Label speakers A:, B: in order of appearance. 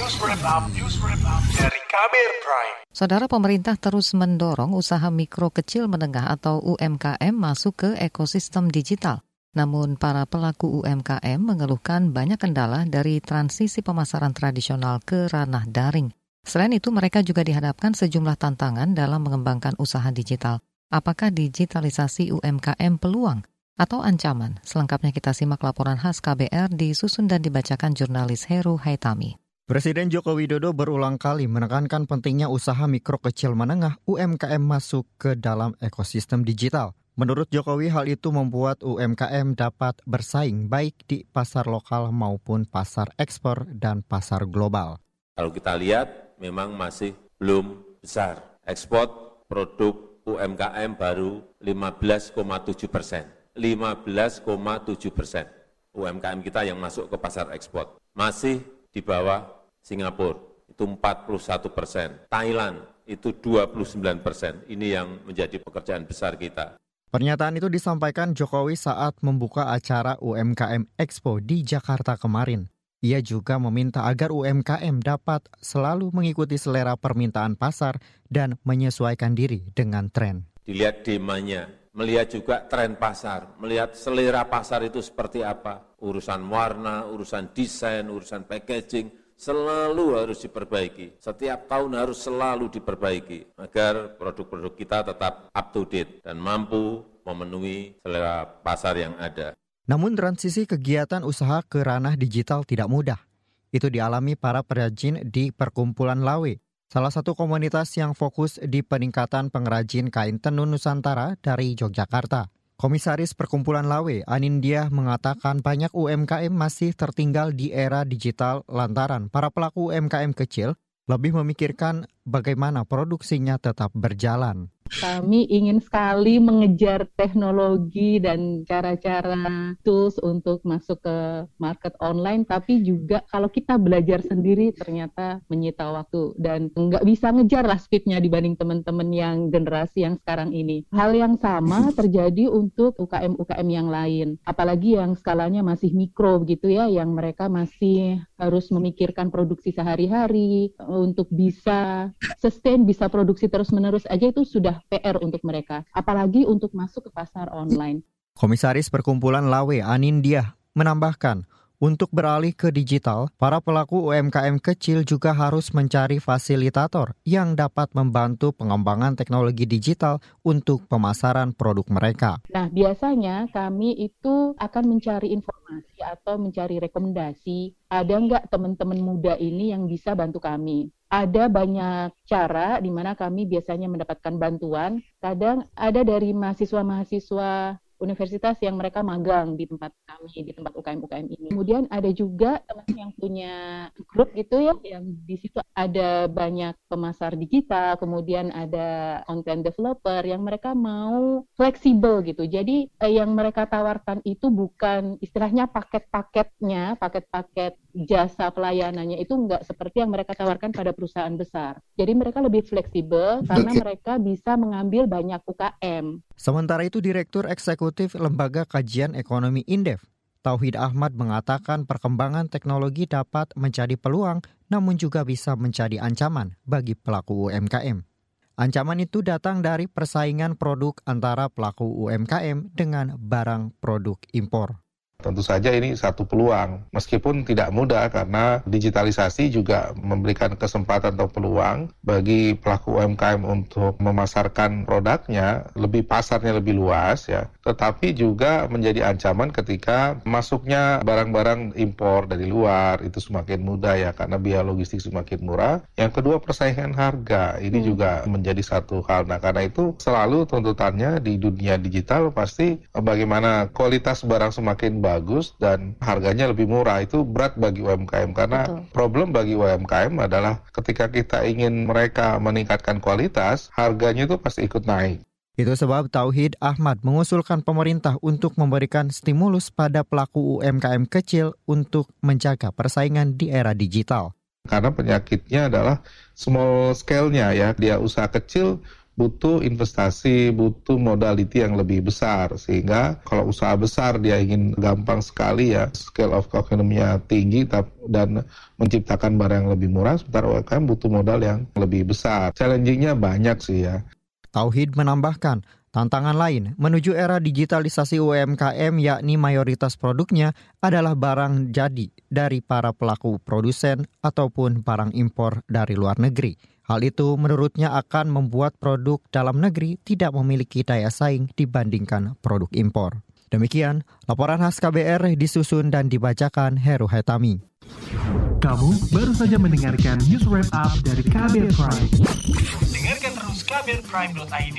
A: News Wrap Up, News Wrap Up dari Kabir Prime.
B: Saudara pemerintah terus mendorong usaha mikro kecil menengah atau UMKM masuk ke ekosistem digital. Namun para pelaku UMKM mengeluhkan banyak kendala dari transisi pemasaran tradisional ke ranah daring. Selain itu mereka juga dihadapkan sejumlah tantangan dalam mengembangkan usaha digital. Apakah digitalisasi UMKM peluang atau ancaman? Selengkapnya kita simak laporan khas KBR disusun dan dibacakan jurnalis Heru Haitami.
C: Presiden Joko Widodo berulang kali menekankan pentingnya usaha mikro kecil menengah UMKM masuk ke dalam ekosistem digital. Menurut Jokowi, hal itu membuat UMKM dapat bersaing baik di pasar lokal maupun pasar ekspor dan pasar global.
D: Kalau kita lihat, memang masih belum besar. Ekspor produk UMKM baru 15,7 persen. 15,7 persen UMKM kita yang masuk ke pasar ekspor. Masih di bawah Singapura itu 41 persen, Thailand itu 29 persen. Ini yang menjadi pekerjaan besar kita.
C: Pernyataan itu disampaikan Jokowi saat membuka acara UMKM Expo di Jakarta kemarin. Ia juga meminta agar UMKM dapat selalu mengikuti selera permintaan pasar dan menyesuaikan diri dengan tren.
D: Dilihat demandnya, melihat juga tren pasar, melihat selera pasar itu seperti apa. Urusan warna, urusan desain, urusan packaging, selalu harus diperbaiki. Setiap tahun harus selalu diperbaiki agar produk-produk kita tetap up to date dan mampu memenuhi selera pasar yang ada.
C: Namun transisi kegiatan usaha ke ranah digital tidak mudah. Itu dialami para perajin di Perkumpulan Lawe, salah satu komunitas yang fokus di peningkatan pengrajin kain tenun Nusantara dari Yogyakarta. Komisaris Perkumpulan Lawe, Anindya mengatakan banyak UMKM masih tertinggal di era digital lantaran para pelaku UMKM kecil lebih memikirkan bagaimana produksinya tetap berjalan.
E: Kami ingin sekali mengejar teknologi dan cara-cara tools untuk masuk ke market online, tapi juga kalau kita belajar sendiri ternyata menyita waktu dan nggak bisa ngejar lah speednya dibanding teman-teman yang generasi yang sekarang ini. Hal yang sama terjadi untuk UKM-UKM yang lain, apalagi yang skalanya masih mikro begitu ya, yang mereka masih harus memikirkan produksi sehari-hari untuk bisa sustain, bisa produksi terus-menerus aja itu sudah PR untuk mereka, apalagi untuk masuk ke pasar online.
C: Komisaris Perkumpulan Lawe Anindia menambahkan, untuk beralih ke digital, para pelaku UMKM kecil juga harus mencari fasilitator yang dapat membantu pengembangan teknologi digital untuk pemasaran produk mereka.
E: Nah, biasanya kami itu akan mencari informasi atau mencari rekomendasi. Ada nggak teman-teman muda ini yang bisa bantu kami? Ada banyak cara di mana kami biasanya mendapatkan bantuan. Kadang ada dari mahasiswa-mahasiswa universitas yang mereka magang di tempat kami di tempat UKM-UKM ini. Kemudian ada juga teman yang punya grup gitu ya yang di situ ada banyak pemasar digital, kemudian ada content developer yang mereka mau fleksibel gitu. Jadi eh, yang mereka tawarkan itu bukan istilahnya paket-paketnya, paket-paket jasa pelayanannya itu enggak seperti yang mereka tawarkan pada perusahaan besar. Jadi mereka lebih fleksibel karena mereka bisa mengambil banyak UKM.
C: Sementara itu Direktur Eksekutif Lembaga Kajian Ekonomi Indef, Tauhid Ahmad mengatakan perkembangan teknologi dapat menjadi peluang namun juga bisa menjadi ancaman bagi pelaku UMKM. Ancaman itu datang dari persaingan produk antara pelaku UMKM dengan barang produk impor.
F: Tentu saja ini satu peluang, meskipun tidak mudah karena digitalisasi juga memberikan kesempatan atau peluang bagi pelaku UMKM untuk memasarkan produknya, lebih pasarnya lebih luas ya. Tetapi juga menjadi ancaman ketika masuknya barang-barang impor dari luar itu semakin mudah ya karena biaya logistik semakin murah. Yang kedua persaingan harga ini hmm. juga menjadi satu hal. Nah karena itu selalu tuntutannya di dunia digital pasti bagaimana kualitas barang semakin baik bagus dan harganya lebih murah itu berat bagi UMKM karena Betul. problem bagi UMKM adalah ketika kita ingin mereka meningkatkan kualitas harganya itu pasti ikut naik.
C: Itu sebab Tauhid Ahmad mengusulkan pemerintah untuk memberikan stimulus pada pelaku UMKM kecil untuk menjaga persaingan di era digital.
F: Karena penyakitnya adalah small scale-nya ya, dia usaha kecil butuh investasi, butuh modality yang lebih besar. Sehingga kalau usaha besar dia ingin gampang sekali ya, scale of economy-nya tinggi dan menciptakan barang yang lebih murah, sementara UMKM butuh modal yang lebih besar. Challenging-nya banyak sih ya.
C: Tauhid menambahkan, Tantangan lain menuju era digitalisasi UMKM yakni mayoritas produknya adalah barang jadi dari para pelaku produsen ataupun barang impor dari luar negeri. Hal itu menurutnya akan membuat produk dalam negeri tidak memiliki daya saing dibandingkan produk impor. Demikian, laporan khas KBR disusun dan dibacakan Heru Hetami.
A: Kamu baru saja mendengarkan news wrap up dari KBR Prime. Dengarkan terus kbrprime.id,